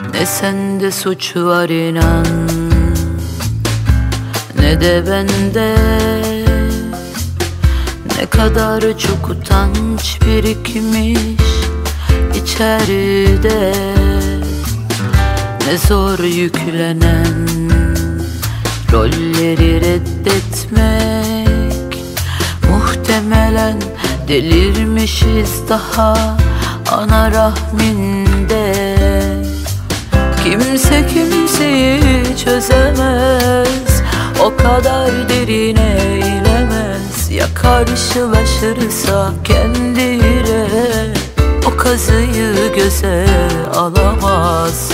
Ne sende suç var inan Ne de bende. Ne kadar çok utanç birikmiş içeride. Ne zor yüklenen Rolleri reddetmek. Muhtemelen delirmişiz daha ana rahminde Kimse kimseyi çözemez. O kadar derine inemez Ya karşılaşırsa kendiyle O kazıyı göze alamaz.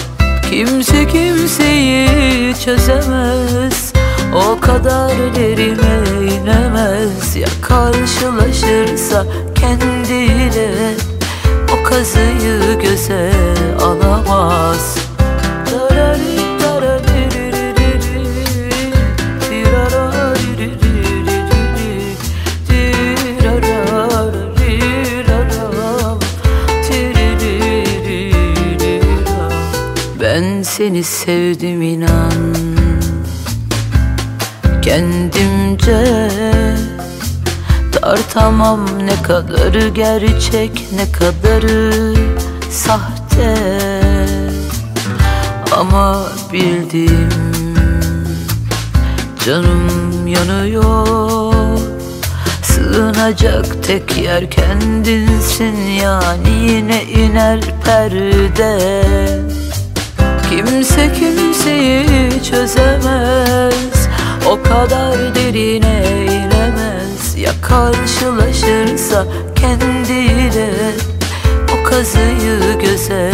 Kimse kimseyi çözemez. O kadar derine inemez Ya karşılaşırsa kendiyle O kazıyı göze alamaz Ben seni sevdim inan. Kendimce Tartamam ne kadarı gerçek ne kadarı sahte. Ama bildim canım yanıyor. Sığınacak tek yer kendinsin yani yine iner perde Kimse kimseyi çözemez. O kadar derine inemez. Ya karşılaşırsa kendiyle O kazıyı göze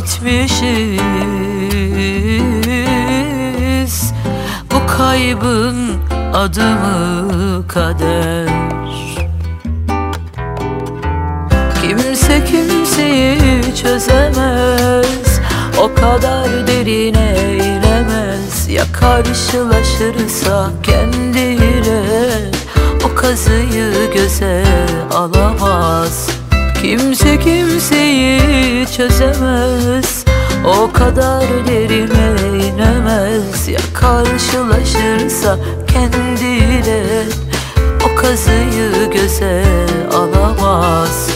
etmişiz Bu kaybın adı mı kader. Kimse kimseyi çözemez. O kadar derine inemez Ya karşılaşırsa kendiyle O kazıyı göze alamaz Kimse kimseyi çözemez. O kadar derine inemez Ya karşılaşırsa kendiyle O kazıyı göze alamaz